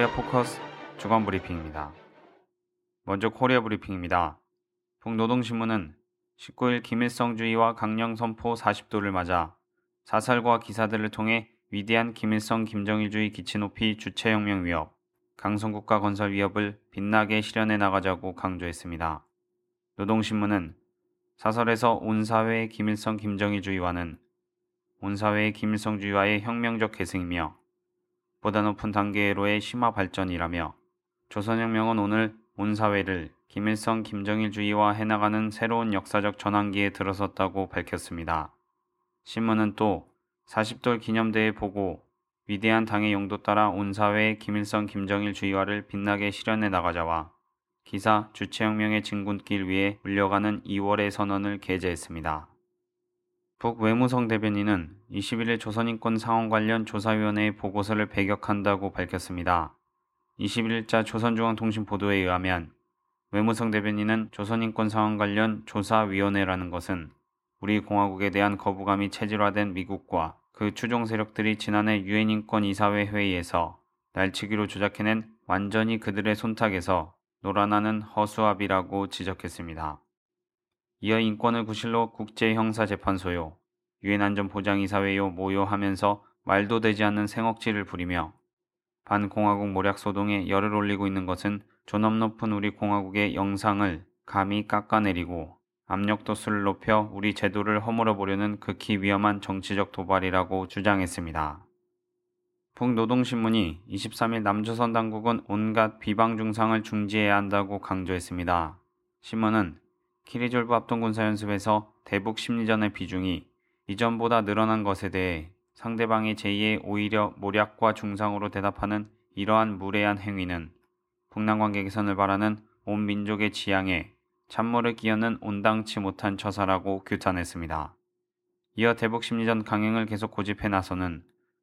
코리아 포커스 주간 브리핑입니다. 먼저 코리아 브리핑입니다. 북노동신문은 19일 김일성주의화 강령 선포 40돌을 맞아 사설과 기사들을 통해 위대한 김일성 김정일주의 기치 높이 주체혁명 위업, 강성국가 건설 위업을 빛나게 실현해 나가자고 강조했습니다. 노동신문은 사설에서 온 사회의 김일성 김정일주의화는 온 사회의 김일성주의와의 혁명적 계승이며 보다 높은 단계로의 심화 발전이라며 조선혁명은 오늘 온 사회를 김일성 김정일주의와 해나가는 새로운 역사적 전환기에 들어섰다고 밝혔습니다. 신문은 또 40돌 기념대회 보고 위대한 당의 용도 따라 온 사회의 김일성 김정일주의화를 빛나게 실현해 나가자와 기사 주체혁명의 진군길 위에 울려가는 2월의 선언을 게재했습니다. 북 외무성 대변인은 21일 조선인권 상황 관련 조사위원회의 보고서를 배격한다고 밝혔습니다. 21일자 조선중앙통신 보도에 의하면 외무성 대변인은 조선인권 상황 관련 조사위원회라는 것은 우리 공화국에 대한 거부감이 체질화된 미국과 그 추종 세력들이 지난해 유엔 인권 이사회 회의에서 날치기로 조작해낸 완전히 그들의 손탁에서 놀아나는 허수아비라고 지적했습니다. 이어 인권을 구실로 국제형사재판소요, 유엔 안전보장이사회요 모요하면서 말도 되지 않는 생억지를 부리며 반공화국 모략 소동에 열을 올리고 있는 것은 존엄 높은 우리 공화국의 영상을 감히 깎아내리고 압력 도수를 높여 우리 제도를 허물어 보려는 극히 위험한 정치적 도발이라고 주장했습니다. 북노동신문이 23일 남조선 당국은 온갖 비방 중상을 중지해야 한다고 강조했습니다. 신문은 키리졸브 합동군사연습에서 대북 심리전의 비중이 이전보다 늘어난 것에 대해 상대방의 제의에 오히려 모략과 중상으로 대답하는 이러한 무례한 행위는 북남 관계 개선을 바라는 온 민족의 지향에 찬물을 끼얹는 온당치 못한 처사라고 규탄했습니다. 이어 대북 심리전 강행을 계속 고집해 나서는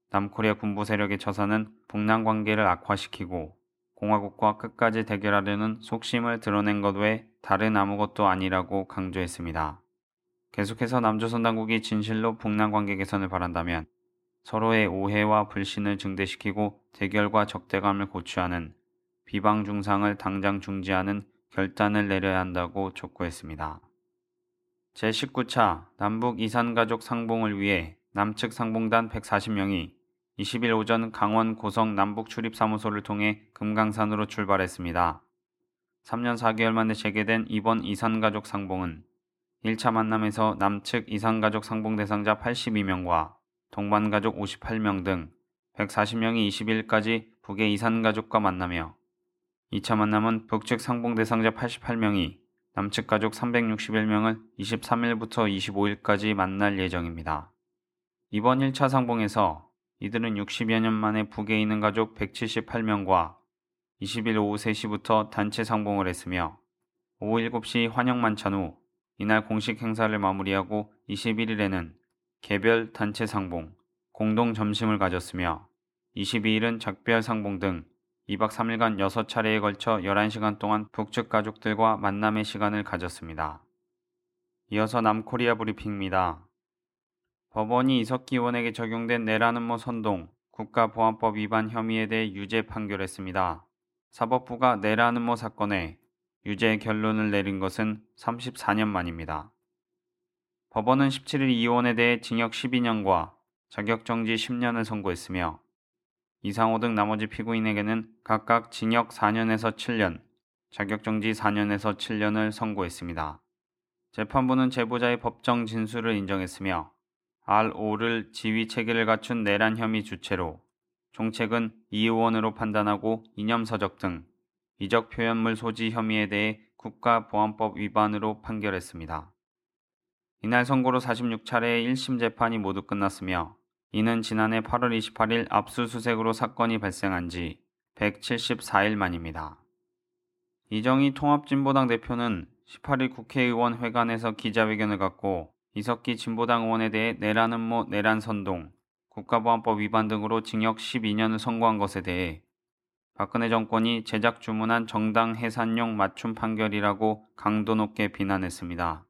남코리아 군부 세력의 처사는 북남 관계를 악화시키고 공화국과 끝까지 대결하려는 속심을 드러낸 것 외 다른 아무것도 아니라고 강조했습니다. 계속해서 남조선 당국이 진실로 북남 관계 개선을 바란다면 서로의 오해와 불신을 증대시키고 대결과 적대감을 고취하는 비방 중상을 당장 중지하는 결단을 내려야 한다고 촉구했습니다. 제19차 남북 이산가족 상봉을 위해 남측 상봉단 140명이 20일 오전 강원 고성 남북 출입사무소를 통해 금강산으로 출발했습니다. 3년 4개월 만에 재개된 이번 이산가족 상봉은 1차 만남에서 남측 이산가족 상봉 대상자 82명과 동반가족 58명 등 140명이 20일까지 북의 이산가족과 만나며 2차 만남은 북측 상봉 대상자 88명이 남측 가족 361명을 23일부터 25일까지 만날 예정입니다. 이번 1차 상봉에서 이들은 60여 년 만에 북에 있는 가족 178명과 20일 오후 3시부터 단체 상봉을 했으며 오후 7시 환영 만찬 후 이날 공식 행사를 마무리하고 21일에는 개별 단체 상봉, 공동 점심을 가졌으며 22일은 작별 상봉 등 2박 3일간 6차례에 걸쳐 11시간 동안 북측 가족들과 만남의 시간을 가졌습니다. 이어서 남코리아 브리핑입니다. 법원이 이석기 의원에게 적용된 내라는모 선동 국가보안법 위반 혐의에 대해 유죄 판결했습니다. 사법부가 내라는모 사건에 유죄 결론을 내린 것은 34년 만입니다. 법원은 17일 이 의원에 대해 징역 12년과 자격정지 10년을 선고했으며 이상호 등 나머지 피고인에게는 각각 징역 4년에서 7년, 자격정지 4년에서 7년을 선고했습니다. 재판부는 제보자의 법정 진술을 인정했으며 R5를 지휘 체계를 갖춘 내란 혐의 주체로 종책은 이 의원으로 판단하고 이념서적 등 이적 표현물 소지 혐의에 대해 국가보안법 위반으로 판결했습니다. 이날 선고로 46차례의 1심 재판이 모두 끝났으며 이는 지난해 8월 28일 압수수색으로 사건이 발생한 지 174일 만입니다. 이정희 통합진보당 대표는 18일 국회의원 회관에서 기자회견을 갖고 이석기 진보당 의원에 대해 내라는 모 내란 선동, 국가보안법 위반 등으로 징역 12년을 선고한 것에 대해 박근혜 정권이 제작 주문한 정당 해산용 맞춤 판결이라고 강도 높게 비난했습니다.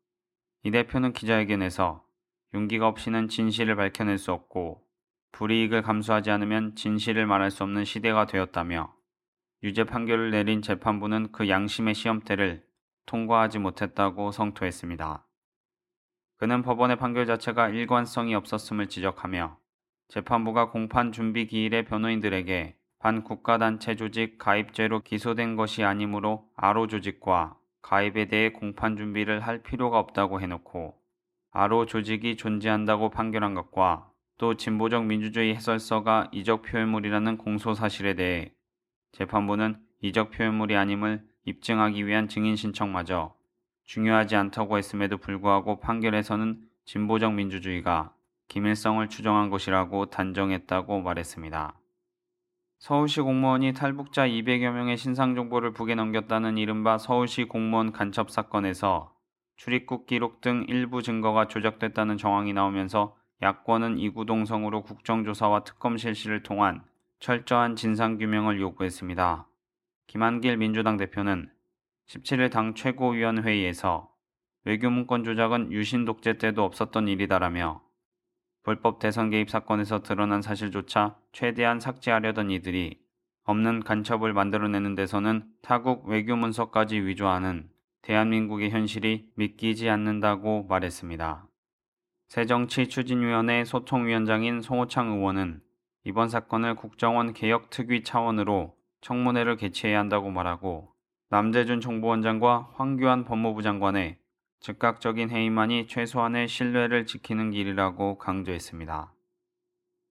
이 대표는 기자회견에서 용기가 없이는 진실을 밝혀낼 수 없고 불이익을 감수하지 않으면 진실을 말할 수 없는 시대가 되었다며 유죄 판결을 내린 재판부는 그 양심의 시험대를 통과하지 못했다고 성토했습니다. 그는 법원의 판결 자체가 일관성이 없었음을 지적하며 재판부가 공판 준비 기일에 변호인들에게 반국가단체 조직 가입죄로 기소된 것이 아니므로 아로 조직과 가입에 대해 공판 준비를 할 필요가 없다고 해놓고 아로 조직이 존재한다고 판결한 것과 또 진보적 민주주의 해설서가 이적 표현물이라는 공소 사실에 대해 재판부는 이적 표현물이 아님을 입증하기 위한 증인 신청마저 중요하지 않다고 했음에도 불구하고 판결에서는 진보적 민주주의가 김일성을 추정한 것이라고 단정했다고 말했습니다. 서울시 공무원이 탈북자 200여 명의 신상 정보를 북에 넘겼다는 이른바 서울시 공무원 간첩 사건에서 출입국 기록 등 일부 증거가 조작됐다는 정황이 나오면서 야권은 이구동성으로 국정조사와 특검 실시를 통한 철저한 진상규명을 요구했습니다. 김한길 민주당 대표는 17일 당 최고위원회의에서 외교문건 조작은 유신 독재 때도 없었던 일이다라며 불법 대선 개입 사건에서 드러난 사실조차 최대한 삭제하려던 이들이 없는 간첩을 만들어내는 데서는 타국 외교 문서까지 위조하는 대한민국의 현실이 믿기지 않는다고 말했습니다. 새정치 추진위원회 소통위원장인 송호창 의원은 이번 사건을 국정원 개혁 특위 차원으로 청문회를 개최해야 한다고 말하고 남재준 정보원장과 황교안 법무부 장관의 즉각적인 해임만이 최소한의 신뢰를 지키는 길이라고 강조했습니다.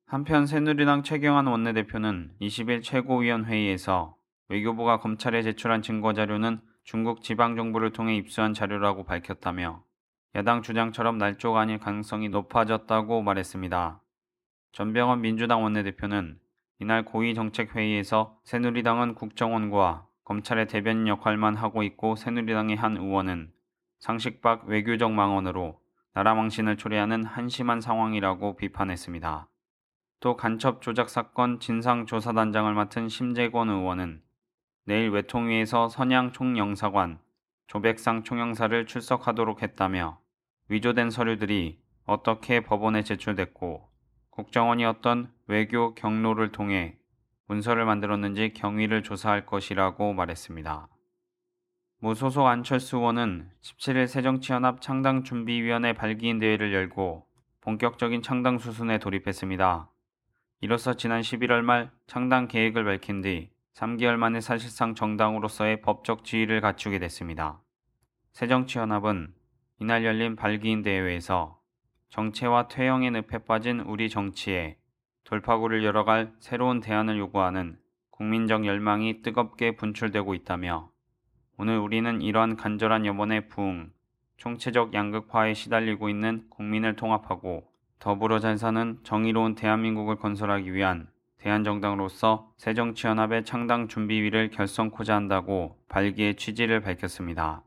한편 새누리당 최경환 원내대표는 20일 최고위원회의에서 외교부가 검찰에 제출한 증거자료는 중국 지방정부를 통해 입수한 자료라고 밝혔다며 야당 주장처럼 날조가 아닐 가능성이 높아졌다고 말했습니다. 전병헌 민주당 원내대표는 이날 고위정책회의에서 새누리당은 국정원과 검찰의 대변인 역할만 하고 있고 새누리당의 한 의원은 상식박 외교적 망언으로 나라 망신을 초래하는 한심한 상황이라고 비판했습니다. 또 간첩 조작 사건 진상조사단장을 맡은 심재권 의원은 내일 외통위에서 선양 총영사관 조백상 총영사를 출석하도록 했다며 위조된 서류들이 어떻게 법원에 제출됐고 국정원이 어떤 외교 경로를 통해 문서를 만들었는지 경위를 조사할 것이라고 말했습니다. 무소속 안철수 의원은 17일 새정치연합 창당준비위원회 발기인 대회를 열고 본격적인 창당 수순에 돌입했습니다. 이로써 지난 11월 말 창당 계획을 밝힌 뒤 3개월 만에 사실상 정당으로서의 법적 지위를 갖추게 됐습니다. 새정치연합은 이날 열린 발기인 대회에서 정체와 퇴영의 늪에 빠진 우리 정치에 돌파구를 열어갈 새로운 대안을 요구하는 국민적 열망이 뜨겁게 분출되고 있다며 오늘 우리는 이러한 간절한 염원에 부응 총체적 양극화에 시달리고 있는 국민을 통합하고 더불어 잘 사는 정의로운 대한민국을 건설하기 위한 대한정당으로서 새정치연합의 창당 준비위를 결성코자 한다고 발기의 취지를 밝혔습니다.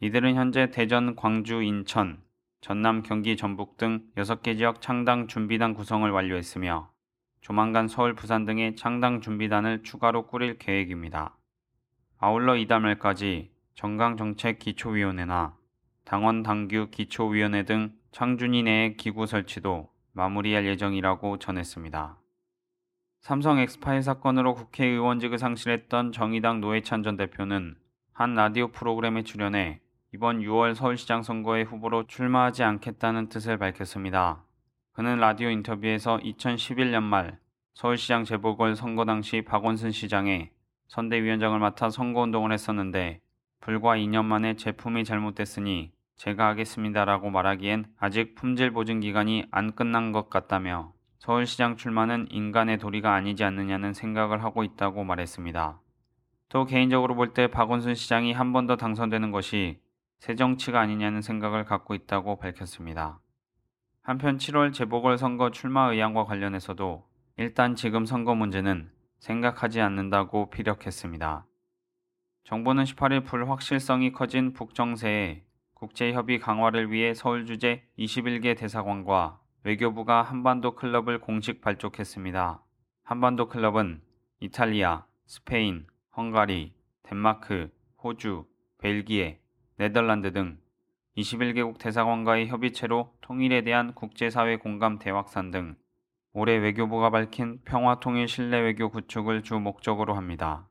이들은 현재 대전, 광주, 인천, 전남, 경기, 전북 등 6개 지역 창당 준비단 구성을 완료했으며 조만간 서울, 부산 등의 창당 준비단을 추가로 꾸릴 계획입니다. 아울러 이달 말까지 정강정책기초위원회나 당원 당규 기초위원회 등 창준이 내의 기구 설치도 마무리할 예정이라고 전했습니다. 삼성 엑스파일 사건으로 국회의원직을 상실했던 정의당 노회찬 전 대표는 한 라디오 프로그램에 출연해 이번 6월 서울시장 선거에 후보로 출마하지 않겠다는 뜻을 밝혔습니다. 그는 라디오 인터뷰에서 2011년 말 서울시장 재보궐 선거 당시 박원순 시장의 선대위원장을 맡아 선거운동을 했었는데 불과 2년 만에 제품이 잘못됐으니 제가 하겠습니다라고 말하기엔 아직 품질 보증 기간이 안 끝난 것 같다며 서울시장 출마는 인간의 도리가 아니지 않느냐는 생각을 하고 있다고 말했습니다. 또 개인적으로 볼 때 박원순 시장이 한 번 더 당선되는 것이 새 정치가 아니냐는 생각을 갖고 있다고 밝혔습니다. 한편 7월 재보궐선거 출마 의향과 관련해서도 일단 지금 선거 문제는 생각하지 않는다고 피력했습니다. 정부는 18일 불확실성이 커진 북정세에 국제협의 강화를 위해 서울 주재 21개 대사관과 외교부가 한반도 클럽을 공식 발족했습니다. 한반도 클럽은 이탈리아, 스페인, 헝가리, 덴마크, 호주, 벨기에, 네덜란드 등 21개국 대사관과의 협의체로 통일에 대한 국제사회 공감 대확산 등 올해 외교부가 밝힌 평화 통일 신뢰 외교 구축을 주 목적으로 합니다.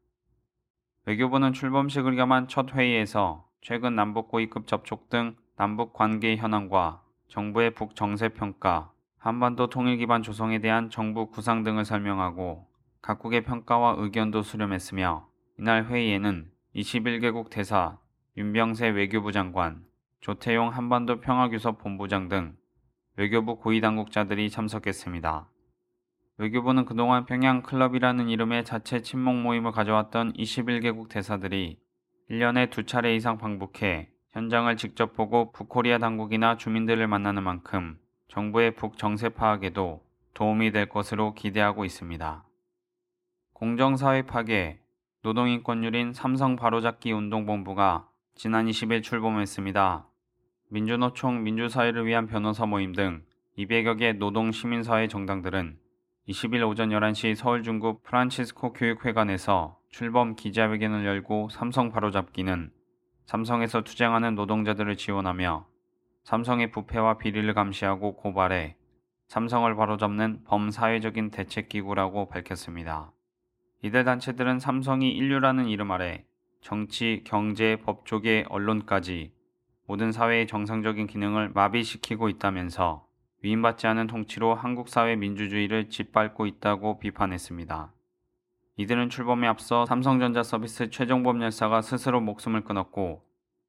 외교부는 출범식을 겸한 첫 회의에서 최근 남북 고위급 접촉 등 남북 관계 현황과 정부의 북 정세 평가, 한반도 통일 기반 조성에 대한 정부 구상 등을 설명하고 각국의 평가와 의견도 수렴했으며 이날 회의에는 21개국 대사, 윤병세 외교부 장관, 조태용 한반도 평화교섭 본부장 등 외교부 고위 당국자들이 참석했습니다. 외교부는 그동안 평양 클럽이라는 이름의 자체 친목 모임을 가져왔던 21개국 대사들이 1년에 두 차례 이상 방북해 현장을 직접 보고 북코리아 당국이나 주민들을 만나는 만큼 정부의 북 정세 파악에도 도움이 될 것으로 기대하고 있습니다. 공정사회 파괴, 노동인권유린 삼성 바로잡기 운동본부가 지난 20일 출범했습니다. 민주노총 민주사회를 위한 변호사 모임 등 200여 개 노동 시민사회 정당들은 20일 오전 11시 서울 중구 프란치스코 교육회관에서 출범 기자회견을 열고 삼성 바로잡기는 삼성에서 투쟁하는 노동자들을 지원하며 삼성의 부패와 비리를 감시하고 고발해 삼성을 바로잡는 범사회적인 대책기구라고 밝혔습니다. 이들 단체들은 삼성이 인류라는 이름 아래 정치, 경제, 법조계, 언론까지 모든 사회의 정상적인 기능을 마비시키고 있다면서 위임받지 않은 통치로 한국 사회 민주주의를 짓밟고 있다고 비판했습니다. 이들은 출범에 앞서 삼성전자 서비스 최종범 열사가 스스로 목숨을 끊었고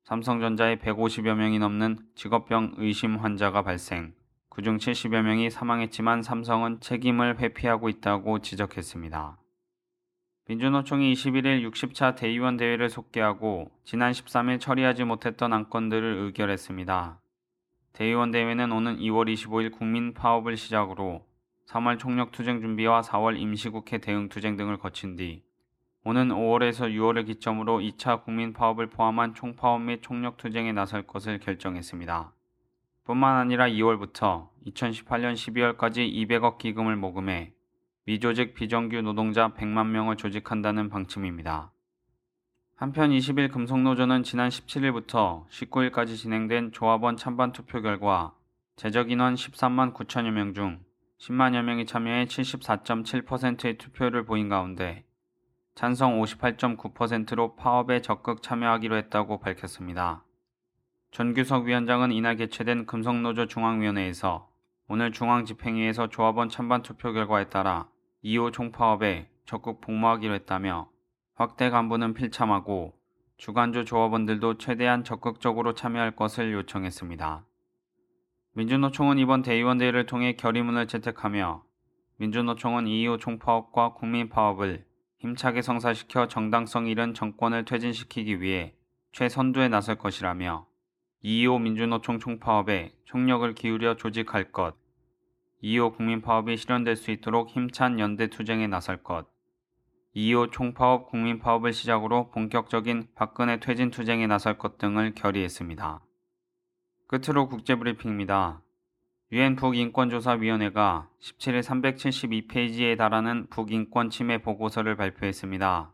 삼성전자에 150여 명이 넘는 직업병 의심 환자가 발생, 그중 70여 명이 사망했지만 삼성은 책임을 회피하고 있다고 지적했습니다. 민주노총이 21일 60차 대의원 대회를 속개하고 지난 13일 처리하지 못했던 안건들을 의결했습니다. 대의원 대회는 오는 2월 25일 국민 파업을 시작으로 3월 총력 투쟁 준비와 4월 임시국회 대응 투쟁 등을 거친 뒤 오는 5월에서 6월을 기점으로 2차 국민 파업을 포함한 총파업 및 총력 투쟁에 나설 것을 결정했습니다. 뿐만 아니라 2월부터 2018년 12월까지 200억 기금을 모금해 미조직 비정규 노동자 100만 명을 조직한다는 방침입니다. 한편 20일 금속노조는 지난 17일부터 19일까지 진행된 조합원 찬반 투표 결과 제적 인원 13만 9천여 명 중 10만여 명이 참여해 74.7%의 투표를 보인 가운데 찬성 58.9%로 파업에 적극 참여하기로 했다고 밝혔습니다. 전규석 위원장은 이날 개최된 금속노조 중앙위원회에서 오늘 중앙집행위에서 조합원 찬반 투표 결과에 따라 2호 총파업에 적극 복무하기로 했다며 확대 간부는 필참하고 주간조 조합원들도 최대한 적극적으로 참여할 것을 요청했습니다. 민주노총은 이번 대의원 대회를 통해 결의문을 채택하며 민주노총은 2.25 총파업과 국민파업을 힘차게 성사시켜 정당성 잃은 정권을 퇴진시키기 위해 최선두에 나설 것이라며 2.25 민주노총 총파업에 총력을 기울여 조직할 것, 2.25 국민파업이 실현될 수 있도록 힘찬 연대 투쟁에 나설 것, 2.25 총파업 국민파업을 시작으로 본격적인 박근혜 퇴진 투쟁에 나설 것 등을 결의했습니다. 끝으로 국제브리핑입니다. 유엔 북인권조사위원회가 17일 372페이지에 달하는 북인권 침해 보고서를 발표했습니다.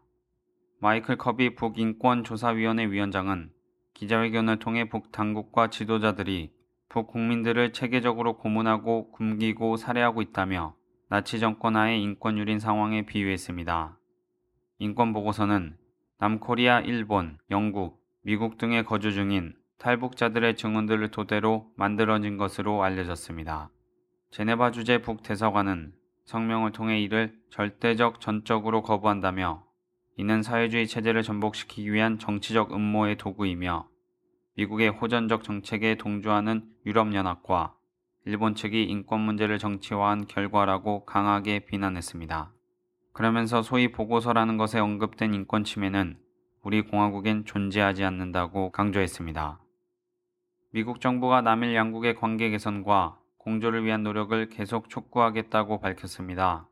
마이클 커비 북인권조사위원회 위원장은 기자회견을 통해 북 당국과 지도자들이 북국민들을 체계적으로 고문하고 굶기고 살해하고 있다며 나치 정권 하의 인권 유린 상황에 비유했습니다. 인권 보고서는 남코리아, 일본, 영국, 미국 등에 거주 중인 탈북자들의 증언들을 토대로 만들어진 것으로 알려졌습니다. 제네바 주재 북대사관은 성명을 통해 이를 절대적 전적으로 거부한다며 이는 사회주의 체제를 전복시키기 위한 정치적 음모의 도구이며 미국의 호전적 정책에 동조하는 유럽연합과 일본 측이 인권 문제를 정치화한 결과라고 강하게 비난했습니다. 그러면서 소위 보고서라는 것에 언급된 인권 침해는 우리 공화국엔 존재하지 않는다고 강조했습니다. 미국 정부가 남일 양국의 관계 개선과 공조를 위한 노력을 계속 촉구하겠다고 밝혔습니다.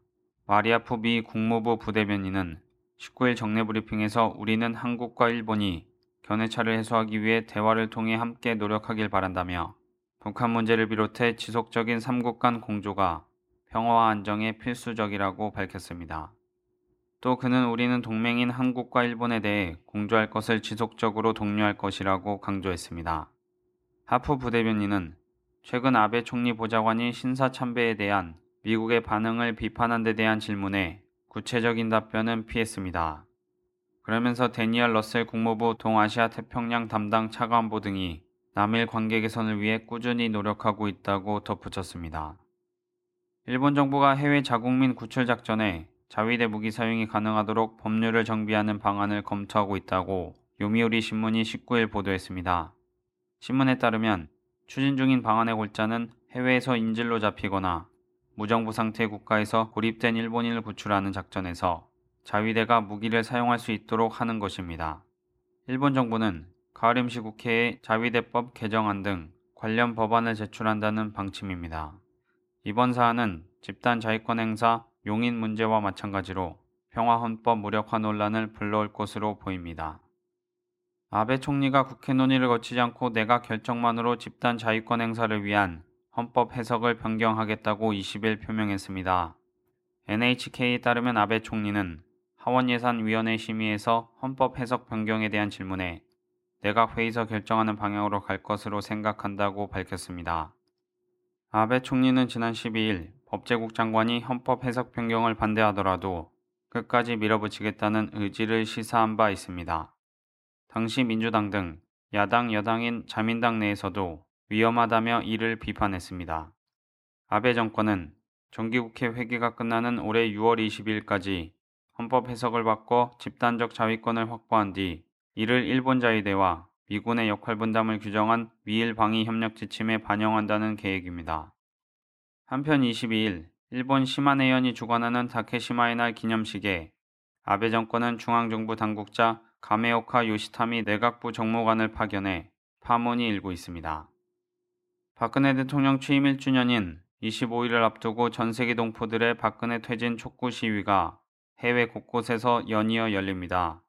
마리아 푸비 국무부 부대변인은 19일 정례 브리핑에서 우리는 한국과 일본이 견해차를 해소하기 위해 대화를 통해 함께 노력하길 바란다며 북한 문제를 비롯해 지속적인 삼국 간 공조가 평화와 안정에 필수적이라고 밝혔습니다. 또 그는 우리는 동맹인 한국과 일본에 대해 공조할 것을 지속적으로 독려할 것이라고 강조했습니다. 하프 부대변인은 최근 아베 총리 보좌관이 신사 참배에 대한 미국의 반응을 비판한 데 대한 질문에 구체적인 답변은 피했습니다. 그러면서 데니얼 러셀 국무부 동아시아 태평양 담당 차관보 등이 남일 관계 개선을 위해 꾸준히 노력하고 있다고 덧붙였습니다. 일본 정부가 해외 자국민 구출 작전에 자위대 무기 사용이 가능하도록 법률을 정비하는 방안을 검토하고 있다고 요미우리 신문이 19일 보도했습니다. 신문에 따르면 추진 중인 방안의 골자는 해외에서 인질로 잡히거나 무정부 상태 국가에서 고립된 일본인을 구출하는 작전에서 자위대가 무기를 사용할 수 있도록 하는 것입니다. 일본 정부는 가을 임시 국회에 자위대법 개정안 등 관련 법안을 제출한다는 방침입니다. 이번 사안은 집단 자위권 행사 용인 문제와 마찬가지로 평화헌법 무력화 논란을 불러올 것으로 보입니다. 아베 총리가 국회 논의를 거치지 않고 내각 결정만으로 집단 자위권 행사를 위한 헌법 해석을 변경하겠다고 20일 표명했습니다. NHK에 따르면 아베 총리는 하원예산위원회 심의에서 헌법 해석 변경에 대한 질문에 내각 회의서 결정하는 방향으로 갈 것으로 생각한다고 밝혔습니다. 아베 총리는 지난 12일 법제국 장관이 헌법 해석 변경을 반대하더라도 끝까지 밀어붙이겠다는 의지를 시사한 바 있습니다. 당시 민주당 등 야당 여당인 자민당 내에서도 위험하다며 이를 비판했습니다. 아베 정권은 정기국회 회기가 끝나는 올해 6월 22일까지 헌법 해석을 바꿔 집단적 자위권을 확보한 뒤 이를 일본 자위대와 미군의 역할 분담을 규정한 미일 방위 협력 지침에 반영한다는 계획입니다. 한편 22일 일본 시마네현이 주관하는 다케시마의 날 기념식에 아베 정권은 중앙정부 당국자 가메오카 요시타미 내각부 정무관을 파견해 파문이 일고 있습니다. 박근혜 대통령 취임 1주년인 25일을 앞두고 전 세계 동포들의 박근혜 퇴진 촉구 시위가 해외 곳곳에서 연이어 열립니다.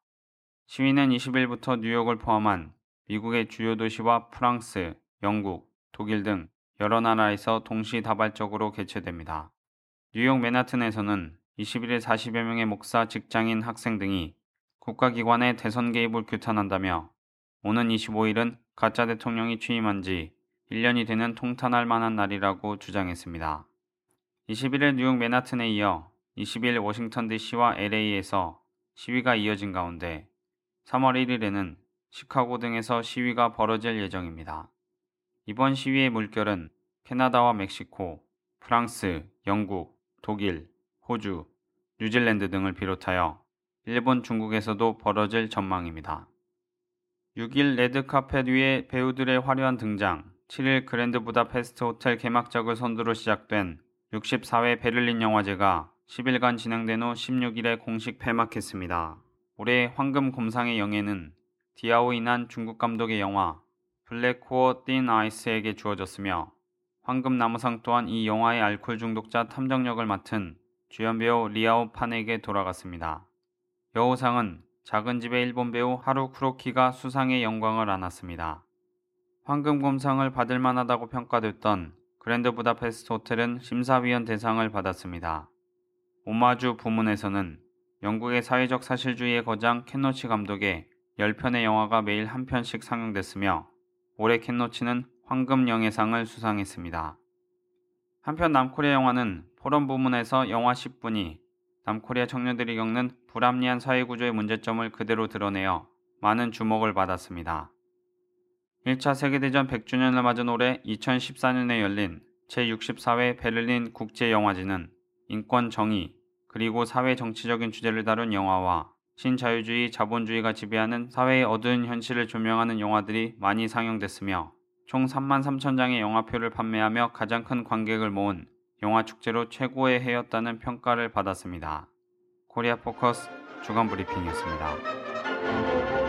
시위는 20일부터 뉴욕을 포함한 미국의 주요 도시와 프랑스, 영국, 독일 등 여러 나라에서 동시다발적으로 개최됩니다. 뉴욕 맨하튼에서는 21일 40여 명의 목사, 직장인, 학생 등이 국가기관의 대선 개입을 규탄한다며 오는 25일은 가짜 대통령이 취임한 지 1년이 되는 통탄할 만한 날이라고 주장했습니다. 21일 뉴욕 맨하튼에 이어 20일 워싱턴 DC와 LA에서 시위가 이어진 가운데 3월 1일에는 시카고 등에서 시위가 벌어질 예정입니다. 이번 시위의 물결은 캐나다와 멕시코, 프랑스, 영국, 독일, 호주, 뉴질랜드 등을 비롯하여 일본, 중국에서도 벌어질 전망입니다. 6일 레드카펫 위에 배우들의 화려한 등장, 7일 그랜드 부다페스트 호텔 개막작을 선두로 시작된 64회 베를린 영화제가 10일간 진행된 후 16일에 공식 폐막했습니다. 올해 황금 곰상의 영예는 디아오 이난 중국 감독의 영화 Black Coal Thin Ice에게 주어졌으며 황금 남우상 또한 이 영화의 알코올 중독자 탐정 역을 맡은 주연 배우 리아오 판에게 돌아갔습니다. 여우상은 작은 집의 일본 배우 하루 쿠로키가 수상의 영광을 안았습니다. 황금곰상을 받을 만하다고 평가됐던 그랜드 부다페스트 호텔은 심사위원 대상을 받았습니다. 오마주 부문에서는 영국의 사회적 사실주의의 거장 켄노치 감독의 10편의 영화가 매일 한 편씩 상영됐으며 올해 켄노치는 황금 영예상을 수상했습니다. 한편 남코리아 영화는 포럼 부문에서 영화 10분이 남코리아 청년들이 겪는 불합리한 사회구조의 문제점을 그대로 드러내어 많은 주목을 받았습니다. 1차 세계대전 100주년을 맞은 올해 2014년에 열린 제64회 베를린 국제영화제는 인권 정의, 그리고 사회 정치적인 주제를 다룬 영화와 신자유주의, 자본주의가 지배하는 사회의 어두운 현실을 조명하는 영화들이 많이 상영됐으며 총 3만 3천 장의 영화표를 판매하며 가장 큰 관객을 모은 영화 축제로 최고의 해였다는 평가를 받았습니다. 코리아 포커스 주간 브리핑이었습니다.